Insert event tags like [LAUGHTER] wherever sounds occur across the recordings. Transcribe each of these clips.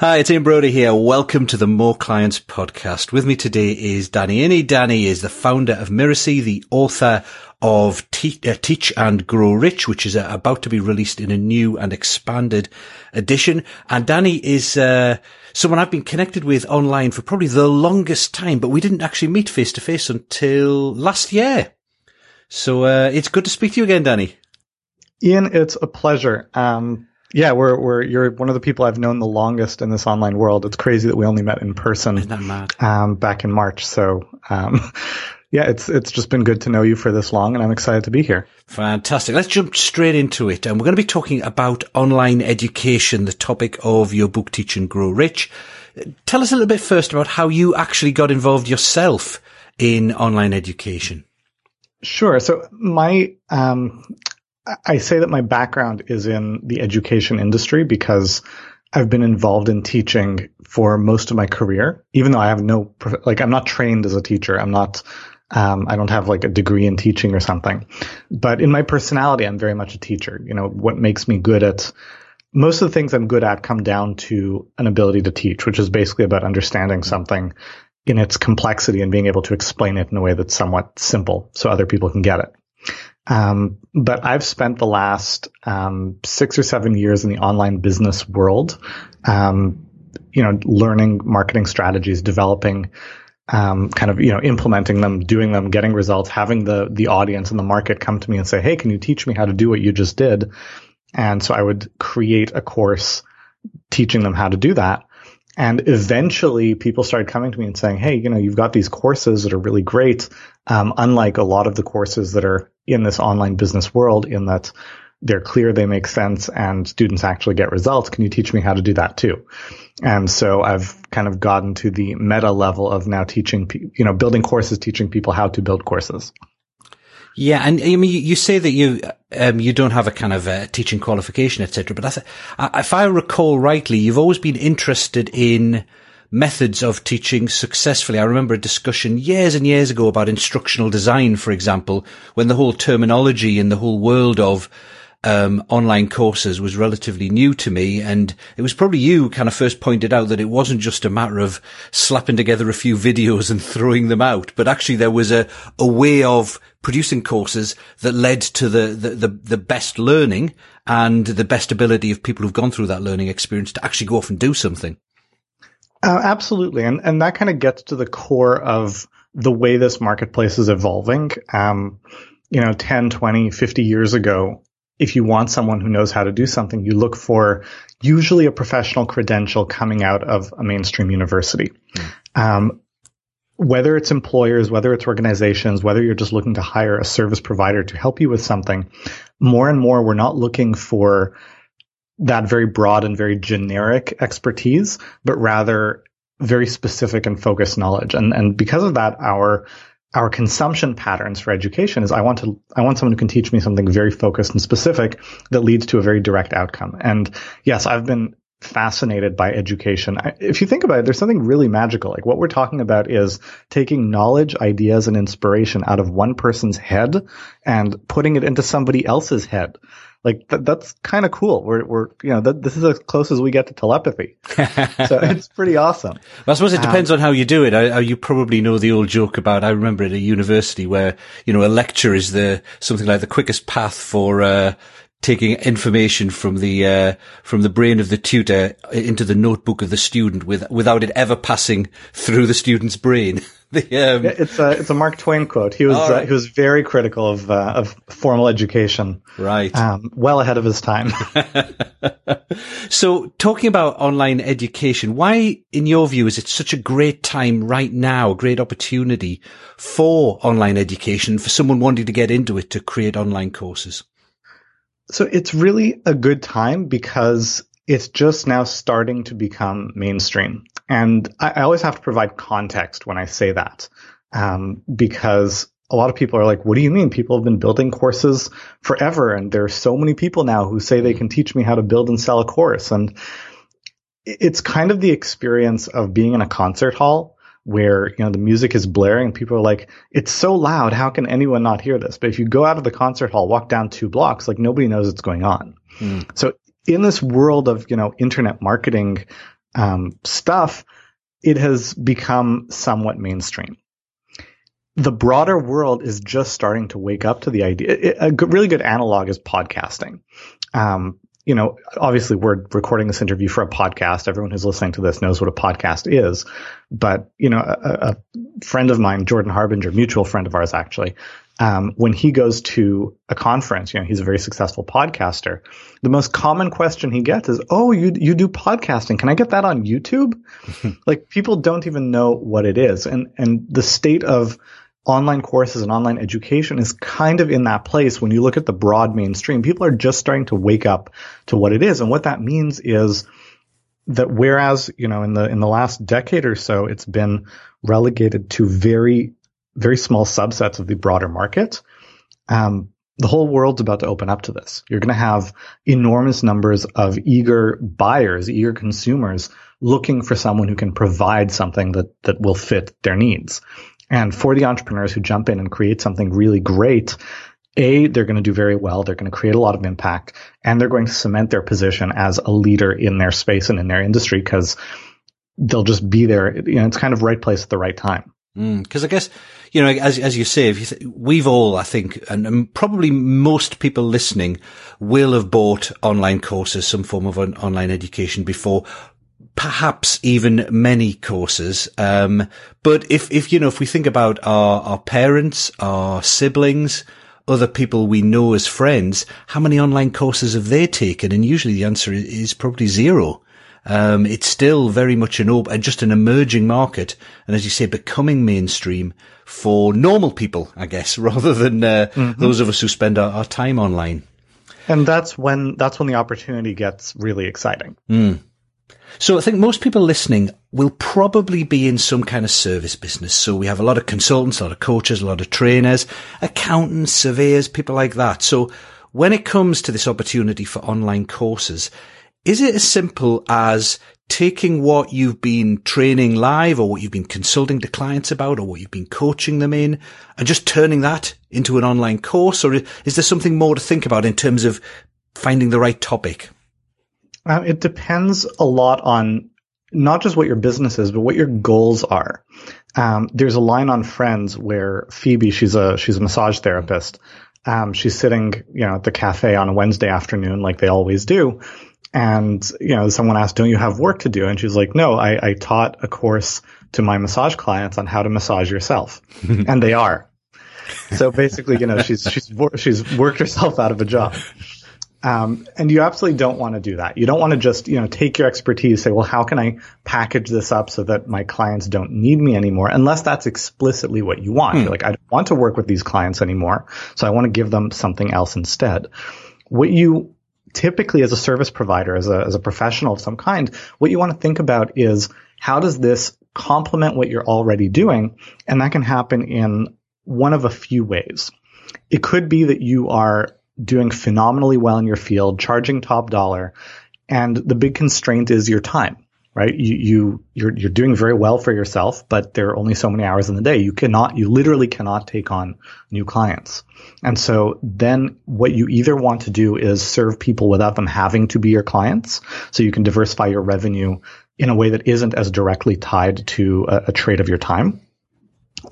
Hi, it's Ian Brodie here. Welcome to the More Clients podcast. With me today is Danny Iny. Danny is the founder of Mirasee, the author of Te- uh, Teach and Grow Rich, which is uh, about to be released in a new and expanded edition. And Danny is uh, someone I've been connected with online for probably the longest time, but we didn't actually meet face to face until last year. So uh, it's good to speak to you again, Danny. Ian, it's a pleasure. Um, yeah, we're we're you're one of the people I've known the longest in this online world. It's crazy that we only met in person Isn't that mad? um, back in March. So um, [LAUGHS] yeah, it's it's just been good to know you for this long, and I'm excited to be here. Fantastic. Let's jump straight into it. And we're going to be talking about online education, the topic of your book, Teach and Grow Rich. Tell us a little bit first about how you actually got involved yourself in online education. Sure. So my um, I say that my background is in the education industry because I've been involved in teaching for most of my career, even though I have no, like, I'm not trained as a teacher. I'm not, um, I don't have like a degree in teaching or something. But in my personality, I'm very much a teacher. You know, what makes me good at most of the things I'm good at come down to an ability to teach, which is basically about understanding something in its complexity and being able to explain it in a way that's somewhat simple so other people can get it. Um, but I've spent the last um, six or seven years in the online business world, um, you know, learning marketing strategies, developing, um, kind of, you know, implementing them, doing them, getting results, having the the audience and the market come to me and say, "Hey, can you teach me how to do what you just did?" And so I would create a course teaching them how to do that. And eventually people started coming to me and saying, Hey, you know, you've got these courses that are really great. Um, unlike a lot of the courses that are in this online business world in that they're clear, they make sense and students actually get results. Can you teach me how to do that too? And so I've kind of gotten to the meta level of now teaching, you know, building courses, teaching people how to build courses. Yeah, and I mean, you say that you um, you don't have a kind of a teaching qualification, etc. But I if I recall rightly, you've always been interested in methods of teaching successfully. I remember a discussion years and years ago about instructional design, for example, when the whole terminology and the whole world of um, online courses was relatively new to me. And it was probably you kind of first pointed out that it wasn't just a matter of slapping together a few [LAUGHS] videos and throwing them out, but actually there was a, a way of producing courses that led to the, the, the, the best learning and the best ability of people who've gone through that learning experience to actually go off and do something. Uh, absolutely. And, and that kind of gets to the core of the way this marketplace is evolving. Um, you know, 10, 20, 50 years ago, if you want someone who knows how to do something, you look for usually a professional credential coming out of a mainstream university. Mm. Um, whether it's employers, whether it's organizations, whether you're just looking to hire a service provider to help you with something, more and more we're not looking for that very broad and very generic expertise, but rather very specific and focused knowledge. And, and because of that, our our consumption patterns for education is I want to I want someone who can teach me something very focused and specific that leads to a very direct outcome. And yes, I've been fascinated by education. If you think about it, there's something really magical. Like what we're talking about is taking knowledge, ideas, and inspiration out of one person's head and putting it into somebody else's head. Like th- that's kind of cool. We're, we're, you know, th- this is as close as we get to telepathy. [LAUGHS] so it's pretty awesome. Well, I suppose it depends um, on how you do it. I, I, you probably know the old joke about, I remember at a university where, you know, a lecture is the, something like the quickest path for, uh, taking information from the uh, from the brain of the tutor into the notebook of the student with, without it ever passing through the student's brain. [LAUGHS] [LAUGHS] the, um... it's a it's a Mark Twain quote. He was right. uh, he was very critical of uh, of formal education. Right. Um, well ahead of his time. [LAUGHS] [LAUGHS] so, talking about online education, why, in your view, is it such a great time right now, a great opportunity for online education for someone wanting to get into it to create online courses? So it's really a good time because it's just now starting to become mainstream. And I, I always have to provide context when I say that, um, because a lot of people are like, what do you mean? People have been building courses forever. And there are so many people now who say they can teach me how to build and sell a course. And it's kind of the experience of being in a concert hall where you know the music is blaring and people are like it's so loud how can anyone not hear this but if you go out of the concert hall walk down two blocks like nobody knows what's going on mm. so in this world of you know internet marketing um, stuff, it has become somewhat mainstream. The broader world is just starting to wake up to the idea. A really good analog is podcasting. Um, you know, obviously we're recording this interview for a podcast. Everyone who's listening to this knows what a podcast is. But, you know, a, a friend of mine, Jordan Harbinger, mutual friend of ours actually, um, when he goes to a conference, you know, he's a very successful podcaster. The most common question he gets is, "Oh, you you do podcasting? Can I get that on YouTube?" [LAUGHS] like people don't even know what it is, and and the state of online courses and online education is kind of in that place when you look at the broad mainstream. People are just starting to wake up to what it is. And what that means is that whereas, you know, in the, in the last decade or so, it's been relegated to very, very small subsets of the broader market. Um, the whole world's about to open up to this. You're going to have enormous numbers of eager buyers, eager consumers looking for someone who can provide something that, that will fit their needs. And for the entrepreneurs who jump in and create something really great, a, they're going to do very well. They're going to create a lot of impact and they're going to cement their position as a leader in their space and in their industry because they'll just be there. You know, it's kind of right place at the right time. Because mm, I guess, you know, as, as you say, you th- we've all, I think, and, and, probably most people listening will have bought online courses, some form of an online education before, perhaps even many courses. Um, but if, if, you know, if we think about our, our parents, our siblings, other people we know as friends, how many online courses have they taken? And usually the answer is probably zero. Um, it's still very much an open, and just an emerging market. And as you say, becoming mainstream for normal people, I guess, [LAUGHS] rather than uh, mm-hmm. those of us who spend our, our, time online. And that's when, that's when the opportunity gets really exciting. Mm. So I think most people listening will probably be in some kind of service business. So we have a lot of consultants, a lot of coaches, a lot of trainers, accountants, surveyors, people like that. So when it comes to this opportunity for online courses, is it as simple as taking what you've been training live or what you've been consulting to clients about or what you've been coaching them in and just turning that into an online course? Or is there something more to think about in terms of finding the right topic? Uh, it depends a lot on not just what your business is, but what your goals are. Um, there's a line on Friends where Phoebe, she's a she's a massage therapist. Um, she's sitting, you know, at the cafe on a Wednesday afternoon, like they always do. And, you know, someone asked, don't you have work to do? And she's like, no, I, I taught a course to my massage clients on how to massage yourself. [LAUGHS] and they are. So basically, you know, she's, she's, she's worked herself out of a job. Um, and you absolutely don't want to do that. You don't want to just, you know, take your expertise, say, well, how can I package this up so that my clients don't need me anymore? Unless that's explicitly what you want. Hmm. You're like, I don't want to work with these clients anymore. So I want to give them something else instead. What you typically as a service provider, as a, as a professional of some kind, what you want to think about is how does this complement what you're already doing? And that can happen in one of a few ways. It could be that you are doing phenomenally well in your field, charging top dollar, and the big constraint is your time, right? You, you, you're, you're doing very well for yourself, but there are only so many hours in the day. You cannot, you literally cannot take on new clients. And so then what you either want to do is serve people without them having to be your clients. So you can diversify your revenue in a way that isn't as directly tied to a, a trade of your time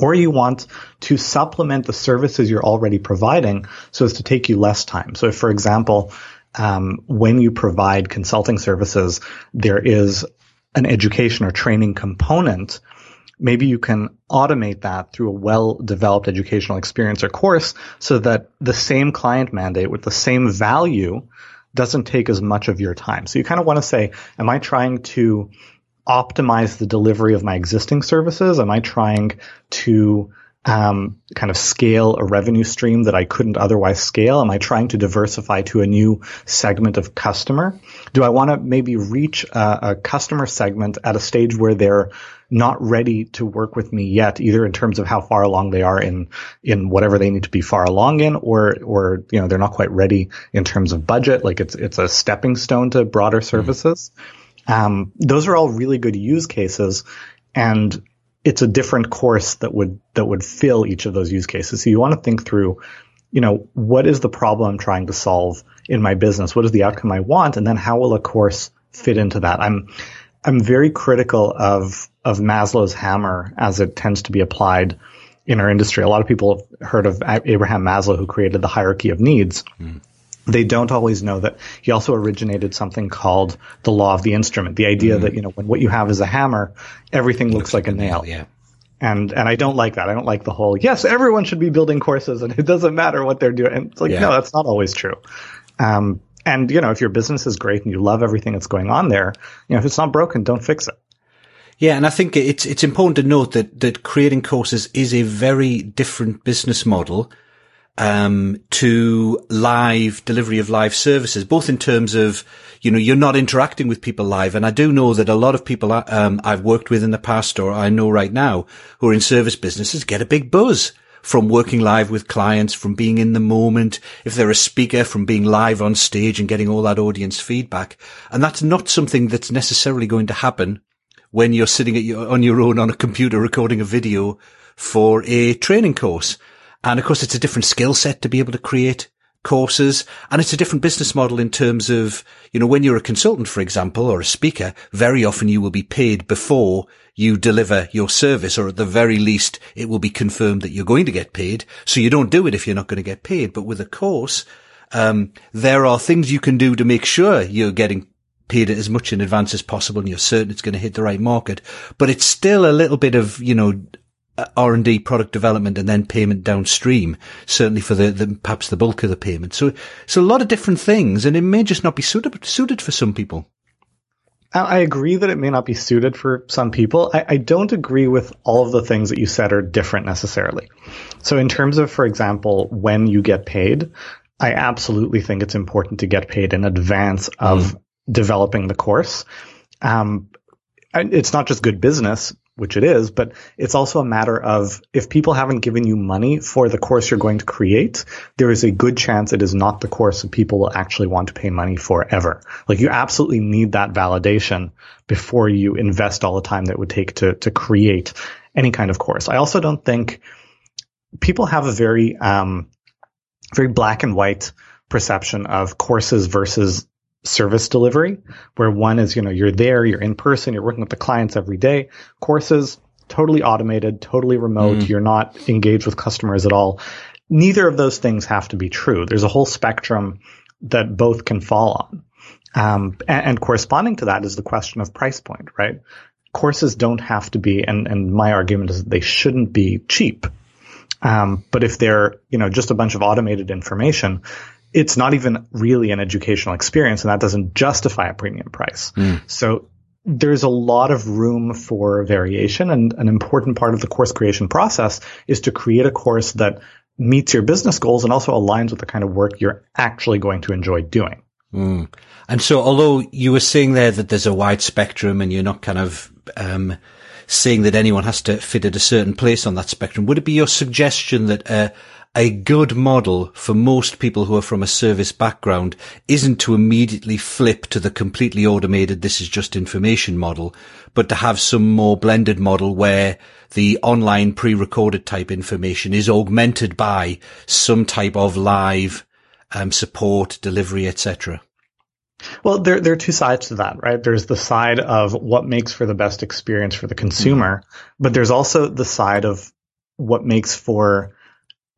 or you want to supplement the services you're already providing so as to take you less time. So if, for example, um, when you provide consulting services, there is an education or training component, maybe you can automate that through a well-developed educational experience or course so that the same client mandate with the same value doesn't take as much of your time. So you kind of want to say, am I trying to optimize the delivery of my existing services? Am I trying to um, kind of scale a revenue stream that I couldn't otherwise scale? Am I trying to diversify to a new segment of customer? Do I want to maybe reach a, a, customer segment at a stage where they're not ready to work with me yet, either in terms of how far along they are in in whatever they need to be far along in, or or you know they're not quite ready in terms of budget, like it's it's a stepping stone to broader services. Mm-hmm. Um, those are all really good use cases, and it's a different course that would that would fill each of those use cases. So you want to think through, you know, what is the problem I'm trying to solve in my business? What is the outcome I want, and then how will a course fit into that? I'm I'm very critical of of Maslow's hammer as it tends to be applied in our industry. A lot of people have heard of Abraham Maslow, who created the hierarchy of needs. Mm. They don't always know that he also originated something called the law of the instrument. The idea mm. that, you know, when what you have is a hammer, everything looks, looks, like, a nail. nail. Yeah. And, and I don't like that. I don't like the whole, yes, everyone should be building courses and [LAUGHS] it doesn't matter what they're doing. And it's like, yeah. no, that's not always true. Um, and, you know, if your business is great and you love everything that's going on there, you know, if it's not broken, don't fix it. Yeah, and I think it's it's important to note that that creating courses is a very different business model um, to live delivery of live services, both in terms of you know you're not interacting with people live, and I do know that a lot of people um, I've worked with in the past or I know right now who are in service businesses get a big buzz from working live with clients, from being in the moment, if they're a speaker, from being live on stage and getting all that audience feedback. And that's not something that's necessarily going to happen when you're sitting your, on your own on a computer recording a video for a training course. And of course, it's a different skill set to be able to create courses. And it's a different business model in terms of, you know, when you're a consultant, for example, or a speaker, very often you will be paid before you deliver your service, or at the very least, it will be confirmed that you're going to get paid. So you don't do it if you're not going to get paid. But with a course, um, there are things you can do to make sure you're getting paid as much in advance as possible and you're certain it's going to hit the right market. But it's still a little bit of, you know, R&D product development and then payment downstream, certainly for the, the, perhaps the bulk of the payment. So, so a lot of different things and it may just not be suited, suited for some people. I agree that it may not be suited for some people. I, I, don't agree with all of the things that you said are different necessarily. So in terms of, for example, when you get paid, I absolutely think it's important to get paid in advance of mm developing the course. Um, it's not just good business, which it is, but it's also a matter of if people haven't given you money for the course you're going to create, there is a good chance it is not the course that people will actually want to pay money for ever. Like you absolutely need that validation before you invest all the time that would take to, to create any kind of course. I also don't think people have a very, um, very black and white perception of courses versus service delivery, where one is, you know, you're there, you're in person, you're working with the clients every day. Courses, totally automated, totally remote. Mm. You're not engaged with customers at all. Neither of those things have to be true. There's a whole spectrum that both can fall on. Um, and, and, corresponding to that is the question of price point, right? Courses don't have to be, and, and my argument is that they shouldn't be cheap. Um, but if they're, you know, just a bunch of automated information, it's not even really an educational experience and that doesn't justify a premium price. Mm. So there's a lot of room for variation and an important part of the course creation process is to create a course that meets your business goals and also aligns with the kind of work you're actually going to enjoy doing. Mm. And so although you were saying there that there's a wide spectrum and you're not kind of, um, saying that anyone has to fit at a certain place on that spectrum, would it be your suggestion that, uh, a good model for most people who are from a service background isn't to immediately flip to the completely automated, this is just information model, but to have some more blended model where the online pre-recorded type information is augmented by some type of live um, support, delivery, etc. Well, there, there are two sides to that, right? There's the side of what makes for the best experience for the consumer, mm-hmm. but there's also the side of what makes for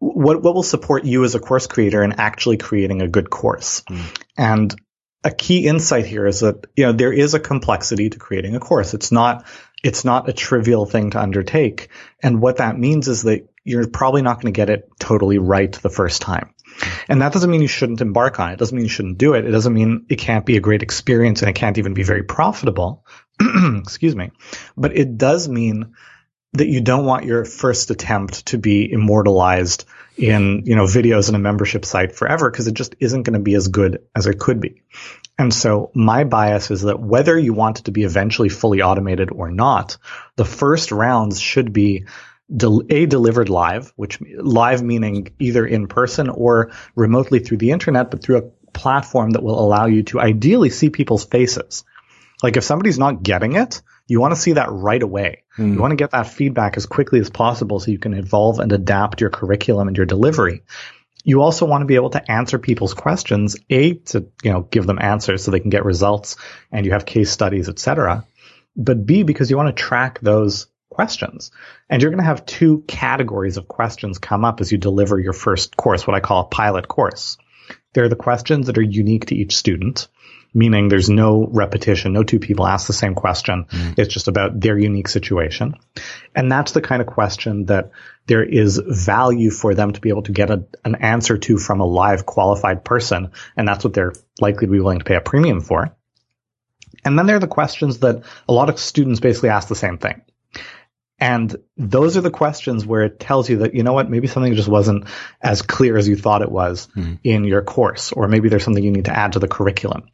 what what will support you as a course creator in actually creating a good course. Mm. And a key insight here is that you know there is a complexity to creating a course. It's not it's not a trivial thing to undertake. And what that means is that you're probably not going to get it totally right the first time. And that doesn't mean you shouldn't embark on it. It doesn't mean you shouldn't do it. It doesn't mean it can't be a great experience and it can't even be very profitable. [CLEARS THROAT] Excuse me. But it does mean that you don't want your first attempt to be immortalized in, you know, videos and a membership site forever because it just isn't going to be as good as it could be. And so my bias is that whether you want it to be eventually fully automated or not, the first rounds should be a delivered live, which live meaning either in person or remotely through the internet, but through a platform that will allow you to ideally see people's faces. Like if somebody's not getting it, you want to see that right away. Mm. You want to get that feedback as quickly as possible so you can evolve and adapt your curriculum and your delivery. You also want to be able to answer people's questions, A, to, you know, give them answers so they can get results and you have case studies, etc. but B, because you want to track those questions. And you're going to have two categories of questions come up as you deliver your first course, what I call a pilot course. There are the questions that are unique to each student, meaning there's no repetition, no two people ask the same question. Mm. It's just about their unique situation. And that's the kind of question that there is value for them to be able to get a, an answer to from a live qualified person. And that's what they're likely to be willing to pay a premium for. And then there are the questions that a lot of students basically ask the same thing. And those are the questions where it tells you that, you know what, maybe something just wasn't as clear as you thought it was mm. in your course, or maybe there's something you need to add to the curriculum.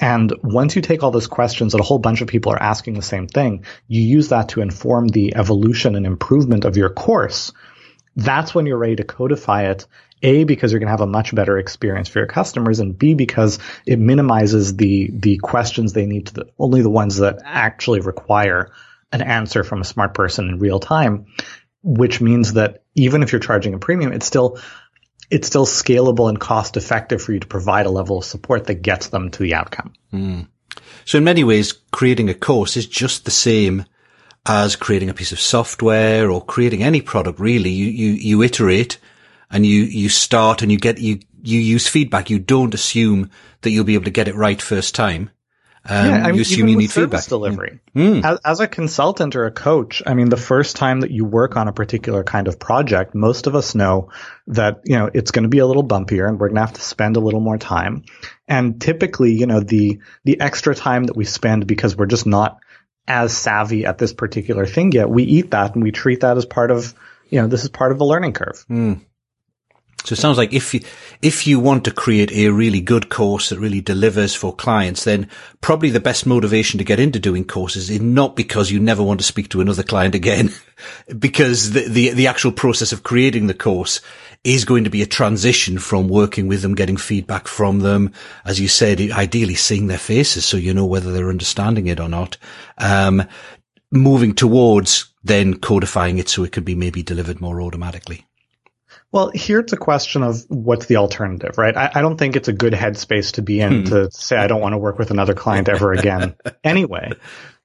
And once you take all those questions that a whole bunch of people are asking the same thing, you use that to inform the evolution and improvement of your course. That's when you're ready to codify it. A, because you're going to have a much better experience for your customers, and B, because it minimizes the the questions they need to the, only the ones that actually require an answer from a smart person in real time, which means that even if you're charging a premium, it's still it's still scalable and cost effective for you to provide a level of support that gets them to the outcome. Mm. So in many ways, creating a course is just the same as creating a piece of software or creating any product really. You, you, you iterate and you, you start and you get, you, you use feedback. You don't assume that you'll be able to get it right first time. Um, yeah, I mean, you assume you need feedback. Delivery. Mm. As, as, a consultant or a coach, I mean, the first time that you work on a particular kind of project, most of us know that, you know, it's going to be a little bumpier and we're going to have to spend a little more time. And typically, you know, the, the extra time that we spend because we're just not as savvy at this particular thing yet, we eat that and we treat that as part of, you know, this is part of the learning curve. Mm. So it sounds like if you, if you want to create a really good course that really delivers for clients, then probably the best motivation to get into doing courses is not because you never want to speak to another client again, [LAUGHS] because the, the, the actual process of creating the course is going to be a transition from working with them, getting feedback from them. As you said, ideally seeing their faces so you know whether they're understanding it or not. Um, moving towards then codifying it so it can be maybe delivered more automatically. Well, here it's a question of what's the alternative, right? I, I don't think it's a good headspace to be in hmm. to say I don't want to work with another client ever again [LAUGHS] anyway.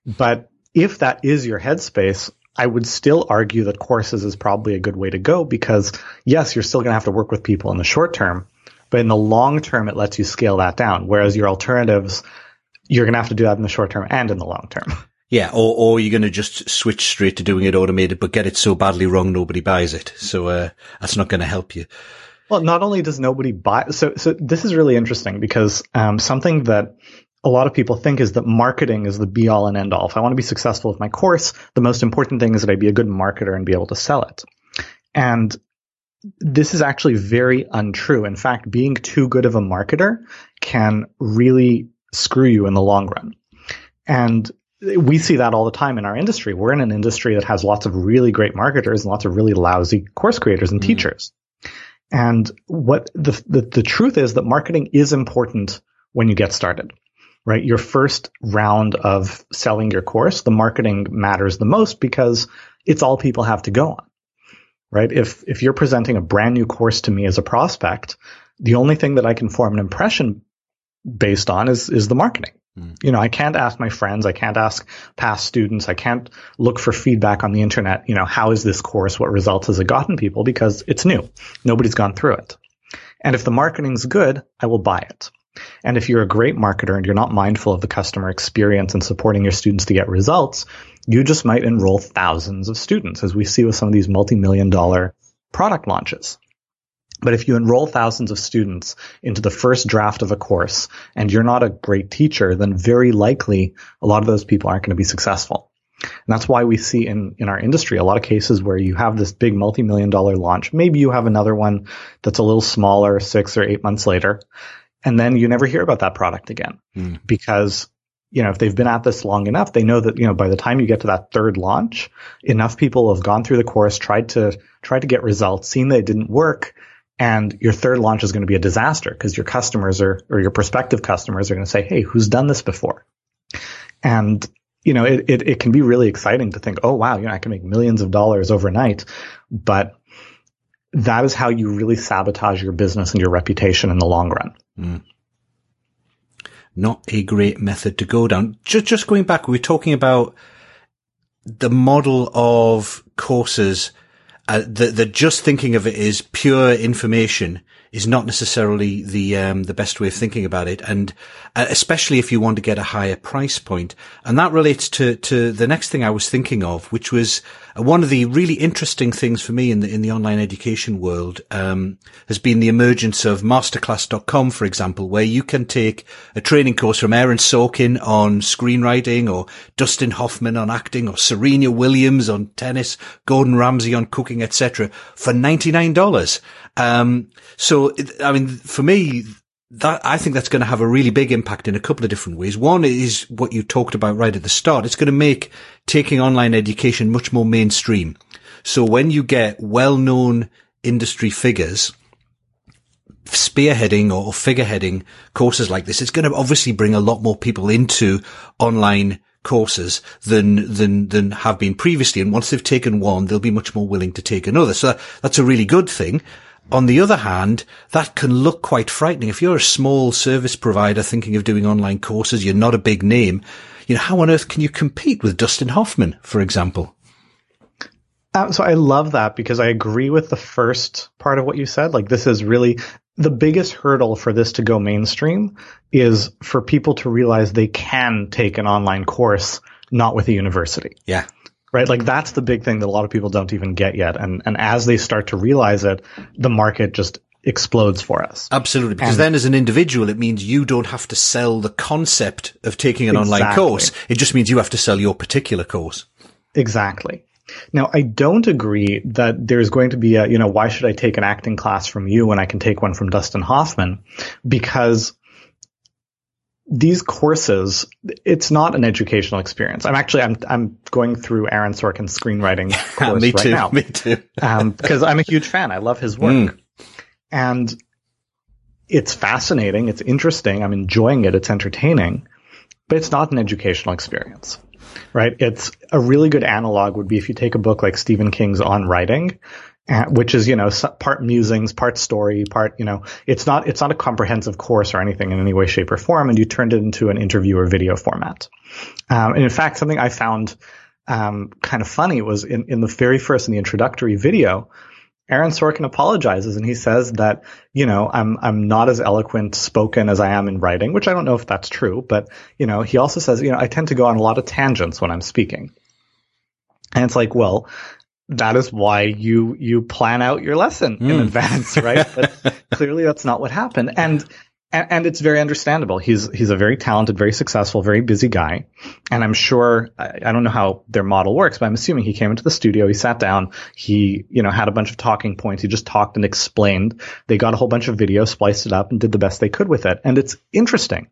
But if that is your headspace, I would still argue that courses is probably a good way to go because yes, you're still going to have to work with people in the short term, but in the long term, it lets you scale that down. Whereas your alternatives, you're going to have to do that in the short term and in the long term. Yeah, or, or you're going to just switch straight to doing it automated, but get it so badly wrong nobody buys it. So uh, that's not going to help you. Well, not only does nobody buy, so so this is really interesting because um, something that a lot of people think is that marketing is the be all and end all. If I want to be successful with my course, the most important thing is that I be a good marketer and be able to sell it. And this is actually very untrue. In fact, being too good of a marketer can really screw you in the long run. And we see that all the time in our industry. We're in an industry that has lots of really great marketers and lots of really lousy course creators and mm. teachers. And what the, the, the truth is that marketing is important when you get started, right? Your first round of selling your course, the marketing matters the most because it's all people have to go on, right? If, if you're presenting a brand new course to me as a prospect, the only thing that I can form an impression based on is, is the marketing. You know, I can't ask my friends. I can't ask past students. I can't look for feedback on the internet. You know, how is this course? What results has it gotten people? Because it's new. Nobody's gone through it. And if the marketing's good, I will buy it. And if you're a great marketer and you're not mindful of the customer experience and supporting your students to get results, you just might enroll thousands of students, as we see with some of these multi-million dollar product launches. But if you enroll thousands of students into the first draft of a course and you're not a great teacher, then very likely a lot of those people aren't going to be successful. And that's why we see in, in our industry a lot of cases where you have this big multi-million dollar launch. Maybe you have another one that's a little smaller six or eight months later. And then you never hear about that product again mm. because you know, if they've been at this long enough, they know that, you know, by the time you get to that third launch, enough people have gone through the course, tried to, tried to get results, seen they didn't work, and your third launch is going to be a disaster because your customers are, or your prospective customers are going to say, Hey, who's done this before? And, you know, it, it, it can be really exciting to think, Oh, wow, you know, I can make millions of dollars overnight, but that is how you really sabotage your business and your reputation in the long run. Mm. not a great method to go down. Just, just going back, we were talking about the model of courses uh, that, just thinking of it as pure information is not necessarily the um, the best way of thinking about it, and uh, especially if you want to get a higher price point. And that relates to to the next thing I was thinking of, which was one of the really interesting things for me in the in the online education world um, has been the emergence of masterclass.com, for example, where you can take a training course from Aaron Sorkin on screenwriting, or Dustin Hoffman on acting, or Serena Williams on tennis, Gordon Ramsay on cooking, etc., for ninety nine dollars. Um, so, I mean, for me, that I think that's going to have a really big impact in a couple of different ways. One is what you talked about right at the start. It's going to make taking online education much more mainstream. So when you get well-known industry figures spearheading or figureheading courses like this, it's going to obviously bring a lot more people into online courses than than than have been previously. And once they've taken one, they'll be much more willing to take another. So that's a really good thing. On the other hand, that can look quite frightening. If you're a small service provider thinking of doing online courses, you're not a big name. You know, how on earth can you compete with Dustin Hoffman, for example? So I love that because I agree with the first part of what you said. Like this is really the biggest hurdle for this to go mainstream is for people to realize they can take an online course, not with a university. Yeah right? Like that's the big thing that a lot of people don't even get yet. And, and as they start to realize it, the market just explodes for us. Absolutely. Because and then as an individual, it means you don't have to sell the concept of taking an exactly. online course. It just means you have to sell your particular course. Exactly. Now, I don't agree that there's going to be a, you know, why should I take an acting class from you when I can take one from Dustin Hoffman? Because these courses, it's not an educational experience. I'm actually, I'm, I'm going through Aaron Sorkin's screenwriting [LAUGHS] course me right too, now. Me too. [LAUGHS] um, because I'm a huge fan. I love his work. Mm. And it's fascinating. It's interesting. I'm enjoying it. It's entertaining, but it's not an educational experience, right? It's a really good analog would be if you take a book like Stephen King's On Writing [LAUGHS] which is you know part musings, part story, part you know it's not it's not a comprehensive course or anything in any way, shape, or form, and you turned it into an interview or video format. Um, and in fact, something I found um, kind of funny was in in the very first in the introductory video. Aaron Sorkin apologizes and he says that, you know, I'm, I'm not as eloquent spoken as I am in writing, which I don't know if that's true, but, you know, he also says, you know, I tend to go on a lot of tangents when I'm speaking. And it's like, well, that is why you you plan out your lesson mm. in hmm. advance, right? [LAUGHS] but clearly that's not what happened. And and it's very understandable. He's he's a very talented, very successful, very busy guy, and I'm sure I, I, don't know how their model works, but I'm assuming he came into the studio, he sat down, he you know had a bunch of talking points, he just talked and explained. They got a whole bunch of video, spliced it up, and did the best they could with it, and it's interesting,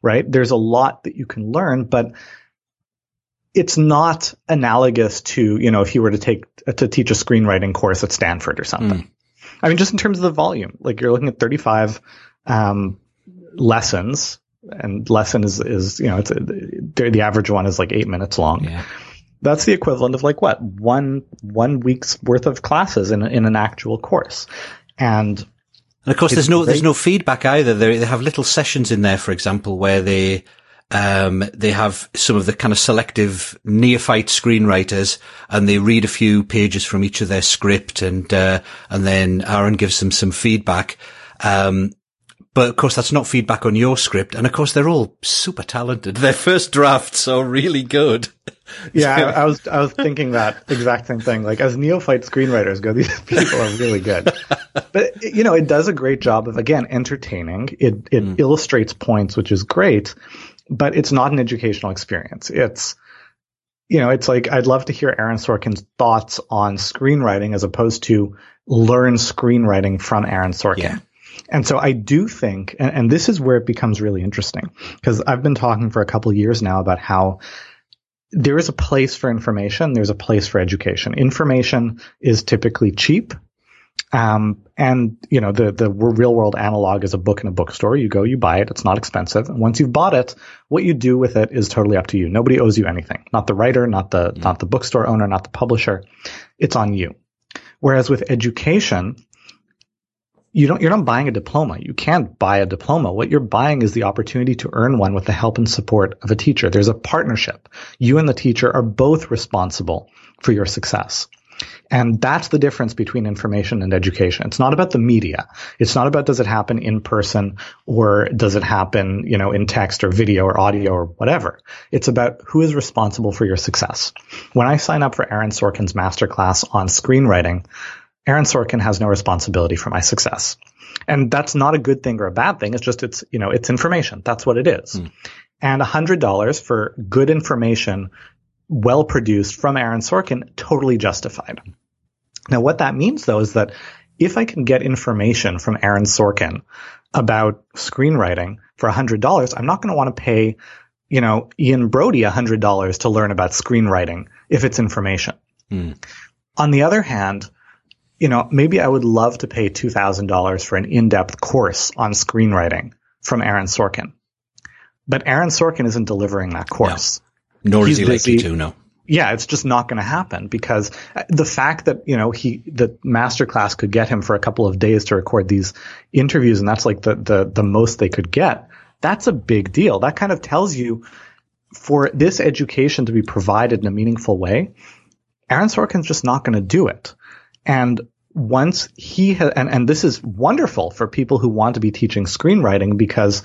right? There's a lot that you can learn, but it's not analogous to, you know, if you were to take, to teach a screenwriting course at Stanford or something. Mm. I mean, just in terms of the volume, like you're looking at 35, um, lessons and lesson is, is, you know, it's, a, the average one is like eight minutes long. Yeah. That's the equivalent of like what? One, one week's worth of classes in, in an actual course. And, and of course, there's no, great. there's no feedback either. They, they have little sessions in there, for example, where they, um, they have some of the kind of selective neophyte screenwriters and they read a few pages from each of their script and, uh, and then Aaron gives them some feedback. Um, but of course, that's not feedback on your script. And of course, they're all super talented. [LAUGHS] Their first drafts are really good. [LAUGHS] Yeah, I, I, was I was thinking that exact same thing. Like as neophyte screenwriters go, these [LAUGHS] people are really good. but you know, it does a great job of again entertaining. It it mm. illustrates points, which is great but it's not an educational experience. It's, you know, it's like I'd love to hear Aaron Sorkin's thoughts on screenwriting as opposed to learn screenwriting from Aaron Sorkin. Yeah. And so I do think, and, and this is where it becomes really interesting because I've been talking for a couple years now about how there is a place for information. There's a place for education. Information is typically cheap um, and you know, the, the real world analog is a book in a bookstore. You go, you buy it. It's not expensive. And once you've bought it, what you do with it is totally up to you. Nobody owes you anything. Not the writer, not the, not the bookstore owner, not the publisher. It's on you. Whereas with education, you don't, you're not buying a diploma. You can't buy a diploma. What you're buying is the opportunity to earn one with the help and support of a teacher. There's a partnership. You and the teacher are both responsible for your success. And that's the difference between information and education. It's not about the media. It's not about does it happen in person or does it happen, you know, in text or video or audio or whatever. It's about who is responsible for your success. When I sign up for Aaron Sorkin's masterclass on screenwriting, Aaron Sorkin has no responsibility for my success. And that's not a good thing or a bad thing. It's just, it's, you know, it's information. That's what it is. Hmm. And $100 for good information, well produced from Aaron Sorkin, totally justified. Now, what that means though is that if I can get information from Aaron Sorkin about screenwriting for $100, I'm not going to want to pay, you know, Ian Brodie $100 to learn about screenwriting if it's information. Mm. On the other hand, you know, maybe I would love to pay $2,000 for an in-depth course on screenwriting from Aaron Sorkin. But Aaron Sorkin isn't delivering that course. No. Nor is he likely to, no yeah, it's just not going to happen because uh, the fact that, you know, he, the masterclass could get him for a couple of days to record these interviews and that's like the, the, the most they could get. That's a big deal. That kind of tells you for this education to be provided in a meaningful way, Aaron Sorkin's just not going to do it. And once he has, and, and this is wonderful for people who want to be teaching screenwriting because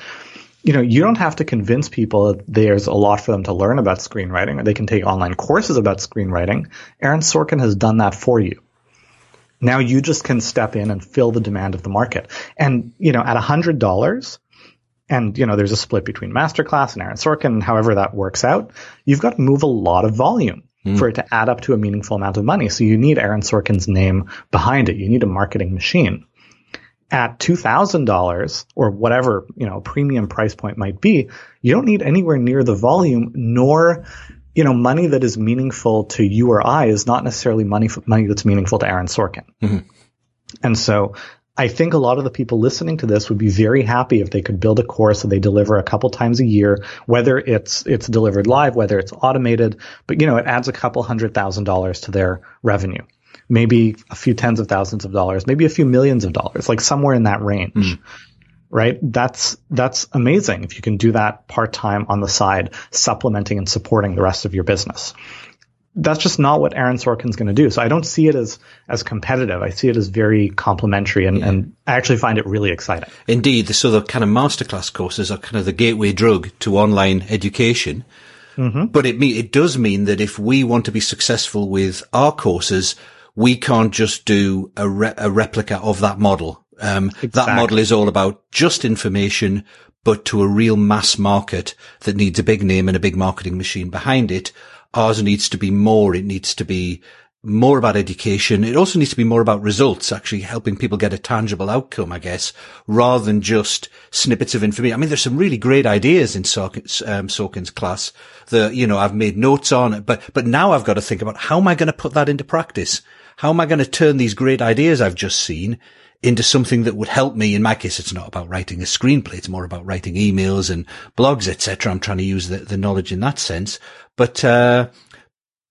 you know, you don't have to convince people that there's a lot for them to learn about screenwriting or they can take online courses about screenwriting. Aaron Sorkin has done that for you. Now you just can step in and fill the demand of the market. And, you know, at a hundred dollars, and, you know, there's a split between Masterclass and Aaron Sorkin, however that works out, you've got to move a lot of volume mm. for it to add up to a meaningful amount of money. So you need Aaron Sorkin's name behind it. You need a marketing machine at $2,000 or whatever, you know, premium price point might be, you don't need anywhere near the volume nor, you know, money that is meaningful to you or I is not necessarily money, money that's meaningful to Aaron Sorkin. Mm-hmm. And so I think a lot of the people listening to this would be very happy if they could build a course that they deliver a couple times a year, whether it's, it's delivered live, whether it's automated, but you know, it adds a couple hundred thousand dollars to their revenue maybe a few tens of thousands of dollars, maybe a few millions of dollars, like somewhere in that range. Mm. Right? That's, that's amazing if you can do that part time on the side, supplementing and supporting the rest of your business. That's just not what Aaron Sorkin's going to do. So I don't see it as, as competitive. I see it as very complementary and, yeah. and I actually find it really exciting. Indeed. So the kind of masterclass courses are kind of the gateway drug to online education. Mm-hmm. But it, it does mean that if we want to be successful with our courses, we can't just do a, re- a replica of that model. Um, exactly. that model is all about just information, but to a real mass market that needs a big name and a big marketing machine behind it. Ours needs to be more. It needs to be more about education. It also needs to be more about results, actually helping people get a tangible outcome, I guess, rather than just snippets of information. I mean, there's some really great ideas in Sorkin's, um, Sorkin's class that, you know, I've made notes on, but, but now I've got to think about how am I going to put that into practice? How am I going to turn these great ideas I've just seen into something that would help me? In my case, it's not about writing a screenplay. It's more about writing emails and blogs, etc. I'm trying to use the, the knowledge in that sense. But, uh,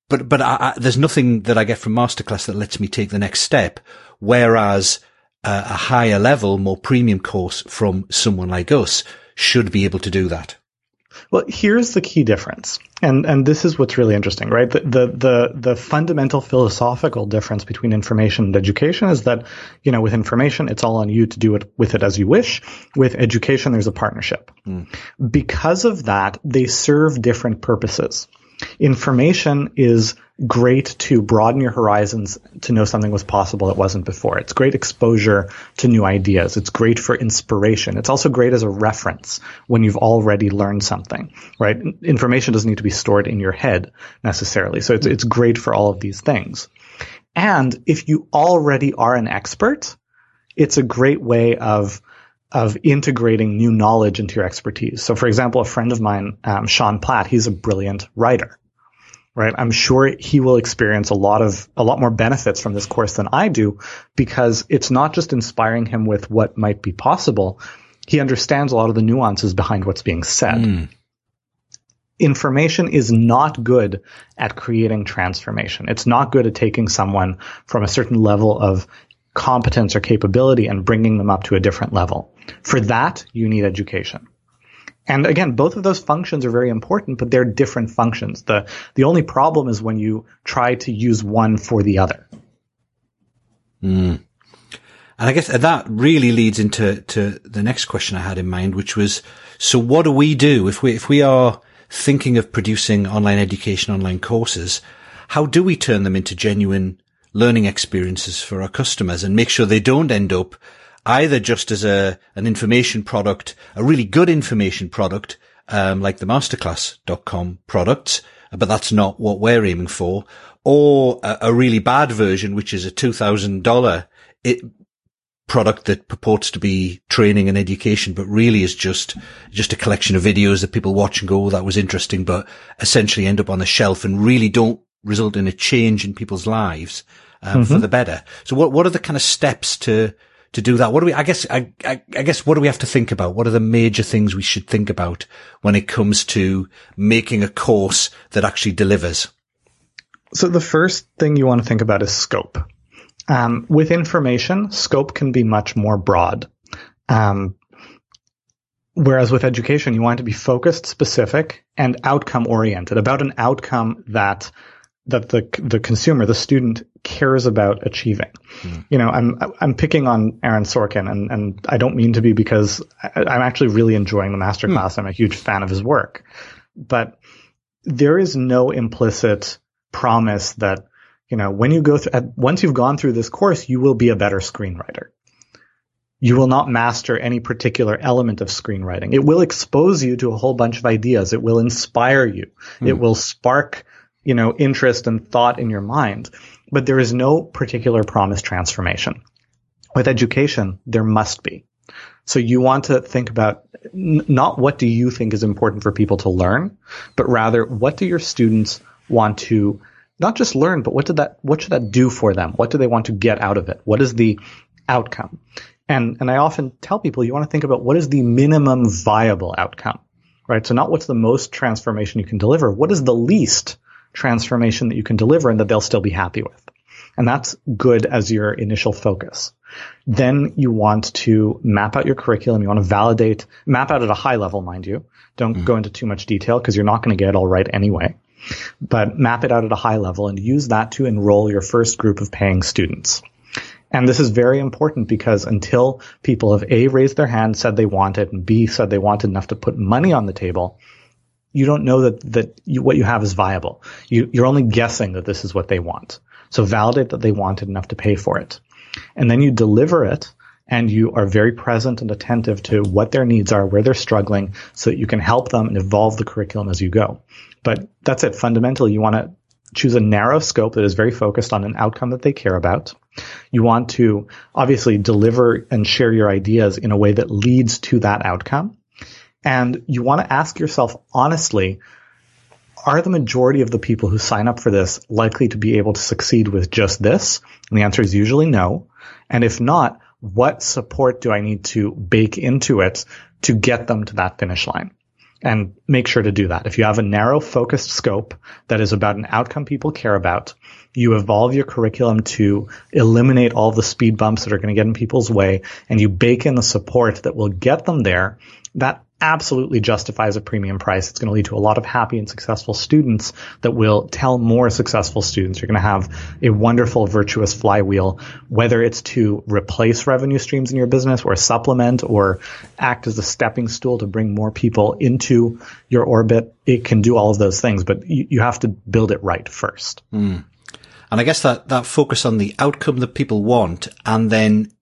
but, but I, I, there's nothing that I get from masterclass that lets me take the next step. Whereas uh, a higher level, more premium course from someone like us should be able to do that. Well, here's the key difference. And and this is what's really interesting, right? The, the the the fundamental philosophical difference between information and education is that, you know, with information, it's all on you to do it with it as you wish. With education, there's a partnership. Mm. Because of that, they serve different purposes. Information is great to broaden your horizons to know something was possible that wasn't before. It's great exposure to new ideas. It's great for inspiration. It's also great as a reference when you've already learned something, right? Information doesn't need to be stored in your head necessarily. So it's, it's great for all of these things. And if you already are an expert, it's a great way of of integrating new knowledge into your expertise. So, for example, a friend of mine, um, Sean Platt, he's a brilliant writer, right? I'm sure he will experience a lot of a lot more benefits from this course than I do because it's not just inspiring him with what might be possible. He understands a lot of the nuances behind what's being said. Mm. Information is not good at creating transformation. It's not good at taking someone from a certain level of competence or capability and bringing them up to a different level. For that, you need education. And again, both of those functions are very important, but they're different functions. The, the only problem is when you try to use one for the other. Mm. And I guess that really leads into to the next question I had in mind, which was, so what do we do if we, if we are thinking of producing online education, online courses? How do we turn them into genuine learning experiences for our customers and make sure they don't end up either just as a, an information product, a really good information product, um, like the masterclass.com products, but that's not what we're aiming for, or a, a really bad version, which is a $2,000 product that purports to be training and education, but really is just, just a collection of videos that people watch and go, oh, that was interesting, but essentially end up on the shelf and really don't result in a change in people's lives um, mm-hmm. for the better. So what, what are the kind of steps to, to do that? What do we, I guess, I, I, I, guess, what do we have to think about? What are the major things we should think about when it comes to making a course that actually delivers? So the first thing you want to think about is scope. Um, with information, scope can be much more broad. Um, whereas with education, you want to be focused, specific, and outcome oriented about an outcome that that the the consumer, the student, cares about achieving. Mm. You know, I'm I'm picking on Aaron Sorkin, and and I don't mean to be because I, am actually really enjoying the masterclass. Mm. I'm a huge fan of his work, but there is no implicit promise that you know when you go through once you've gone through this course, you will be a better screenwriter. You will not master any particular element of screenwriting. It will expose you to a whole bunch of ideas. It will inspire you. Mm. It will spark you know, interest and thought in your mind, but there is no particular promised transformation. With education, there must be. So you want to think about n- not what do you think is important for people to learn, but rather what do your students want to not just learn, but what did that, what should that do for them? What do they want to get out of it? What is the outcome? And, and I often tell people you want to think about what is the minimum viable outcome, right? So not what's the most transformation you can deliver. What is the least transformation that you can deliver and that they'll still be happy with. And that's good as your initial focus. Then you want to map out your curriculum. You want to validate, map out at a high level, mind you. Don't mm. go into too much detail because you're not going to get it all right anyway. But map it out at a high level and use that to enroll your first group of paying students. And this is very important because until people have A, raised their hand, said they want it, and B, said they wanted enough to put money on the table, you don't know that that you, what you have is viable. You, you're only guessing that this is what they want. So validate that they wanted enough to pay for it, and then you deliver it, and you are very present and attentive to what their needs are, where they're struggling, so that you can help them and evolve the curriculum as you go. But that's it. Fundamentally, you want to choose a narrow scope that is very focused on an outcome that they care about. You want to obviously deliver and share your ideas in a way that leads to that outcome. And you want to ask yourself honestly, are the majority of the people who sign up for this likely to be able to succeed with just this? And the answer is usually no. And if not, what support do I need to bake into it to get them to that finish line? And make sure to do that. If you have a narrow focused scope that is about an outcome people care about, you evolve your curriculum to eliminate all the speed bumps that are going to get in people's way, and you bake in the support that will get them there, that absolutely justifies a premium price. It's going to lead to a lot of happy and successful students that will tell more successful students. You're going to have a wonderful virtuous flywheel, whether it's to replace revenue streams in your business or supplement or act as a stepping stool to bring more people into your orbit. It can do all of those things, but you, you have to build it right first. Mm. And I guess that, that focus on the outcome that people want and then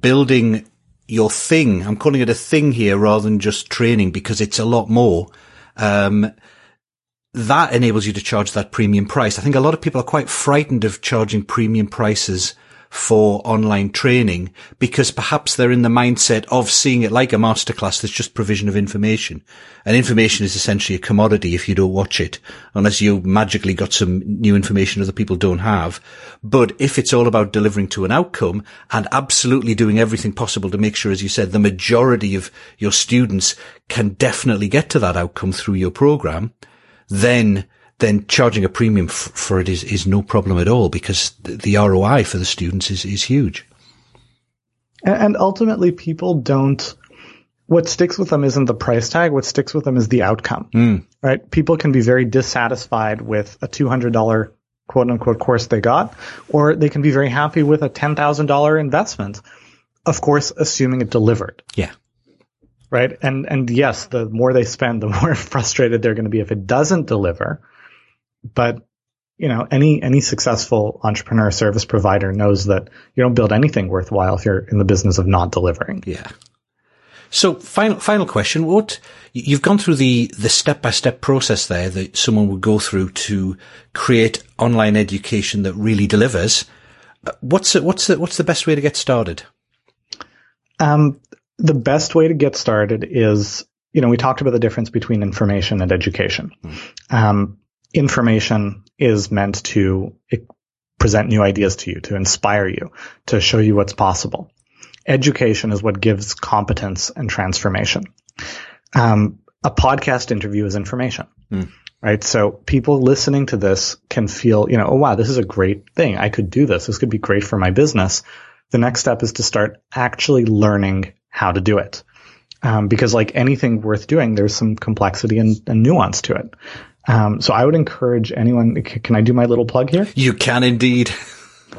building your thing. I'm calling it a thing here rather than just training because it's a lot more. Um, that enables you to charge that premium price. I think a lot of people are quite frightened of charging premium prices for online training because perhaps they're in the mindset of seeing it like a masterclass that's just provision of information. And information is essentially a commodity if you don't watch it, unless you magically got some new information other people don't have. But if it's all about delivering to an outcome and absolutely doing everything possible to make sure, as you said, the majority of your students can definitely get to that outcome through your program, then then charging a premium f- for it is, is no problem at all because the, the ROI for the students is, is huge. And, and ultimately, people don't. What sticks with them isn't the price tag. What sticks with them is the outcome. Mm. Right? People can be very dissatisfied with a two hundred dollar quote unquote course they got, or they can be very happy with a ten thousand dollar investment. Of course, assuming it delivered. Yeah. Right. And and yes, the more they spend, the [LAUGHS] more frustrated they're going to be if it doesn't deliver. But you know, any any successful entrepreneur service provider knows that you don't build anything worthwhile if you're in the business of not delivering. Yeah. So final final question: What you've gone through the the step by step process there that someone would go through to create online education that really delivers. Uh, what's it, what's the, what's the best way to get started? Um, the best way to get started is, you know, we talked about the difference between information and education. Mm. Um, information is meant to present new ideas to you, to inspire you, to show you what's possible. Education is what gives competence and transformation. Um, a podcast interview is information, mm. right? So people listening to this can feel, you know, oh wow, this is a great thing. I could do this. This could be great for my business. The next step is to start actually learning how to do it. Um, because like anything worth doing, there's some complexity and, and nuance to it. Um, so I would encourage anyone. Can I do my little plug here? You can indeed. [LAUGHS]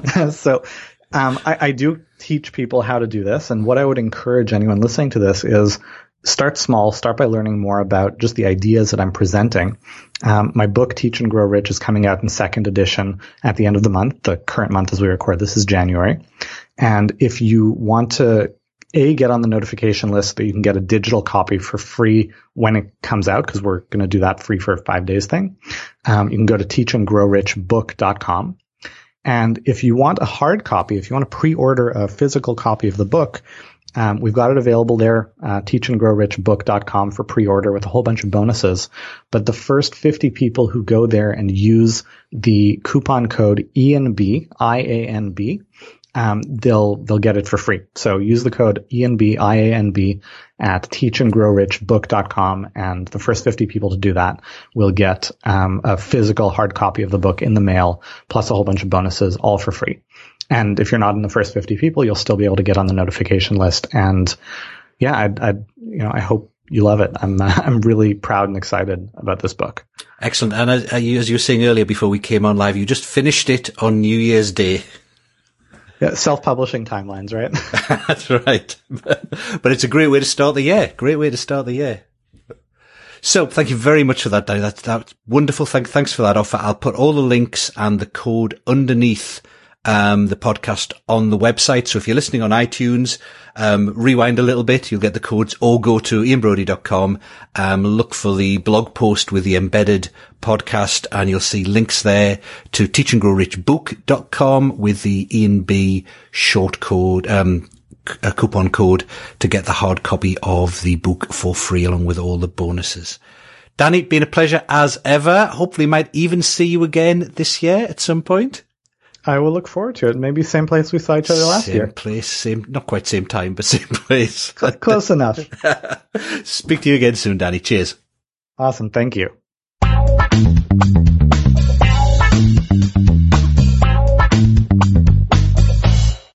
[LAUGHS] so um, I, I, do teach people how to do this, and what I would encourage anyone listening to this is start small. Start by learning more about just the ideas that I'm presenting. Um, my book, Teach and Grow Rich, is coming out in second edition at the end of the month. The current month as we record this is January. And if you want to a get on the notification list that you can get a digital copy for free when it comes out because we're going to do that free for five days thing. Um, you can go to teachandgrowrichbook.com. And if you want a hard copy, if you want to pre-order a physical copy of the book, um, we've got it available there, uh, teachandgrowrichbook.com for pre-order with a whole bunch of bonuses. But the first 50 people who go there and use the coupon code ENB, I-A-N-B, um, they'll they'll get it for free. So use the code ENBIANB at teachandgrowrichbook.com, and the first 50 people to do that will get um, a physical hard copy of the book in the mail, plus a whole bunch of bonuses, all for free. And if you're not in the first 50 people, you'll still be able to get on the notification list. And yeah, I, I you know I hope you love it. I'm uh, [LAUGHS] I'm really proud and excited about this book. Excellent. And as, as you were saying earlier before we came on live, you just finished it on New Year's Day. Yeah, self-publishing timelines, right? [LAUGHS] That's right. [LAUGHS] But it's a great way to start the year. Great way to start the year. So thank you very much for that, Danny. That's, that's wonderful. Thank, thanks for that offer. I'll put all the links and the code underneath um, the podcast on the website. So if you're listening on iTunes, um, rewind a little bit, you'll get the codes or go to ianbrodie.com, um, look for the blog post with the embedded podcast and you'll see links there to teachandgrowrichbook.com with the Ian B short code, um, a coupon code to get the hard copy of the book for free along with all the bonuses. Danny, it's been a pleasure as ever. Hopefully might even see you again this year at some point. I will look forward to it. Maybe same place we saw each other last same year. Same place, same, not quite same time, but [LAUGHS] same place. Close enough. [LAUGHS] Speak to you again soon, Danny. Cheers. Awesome. Thank you.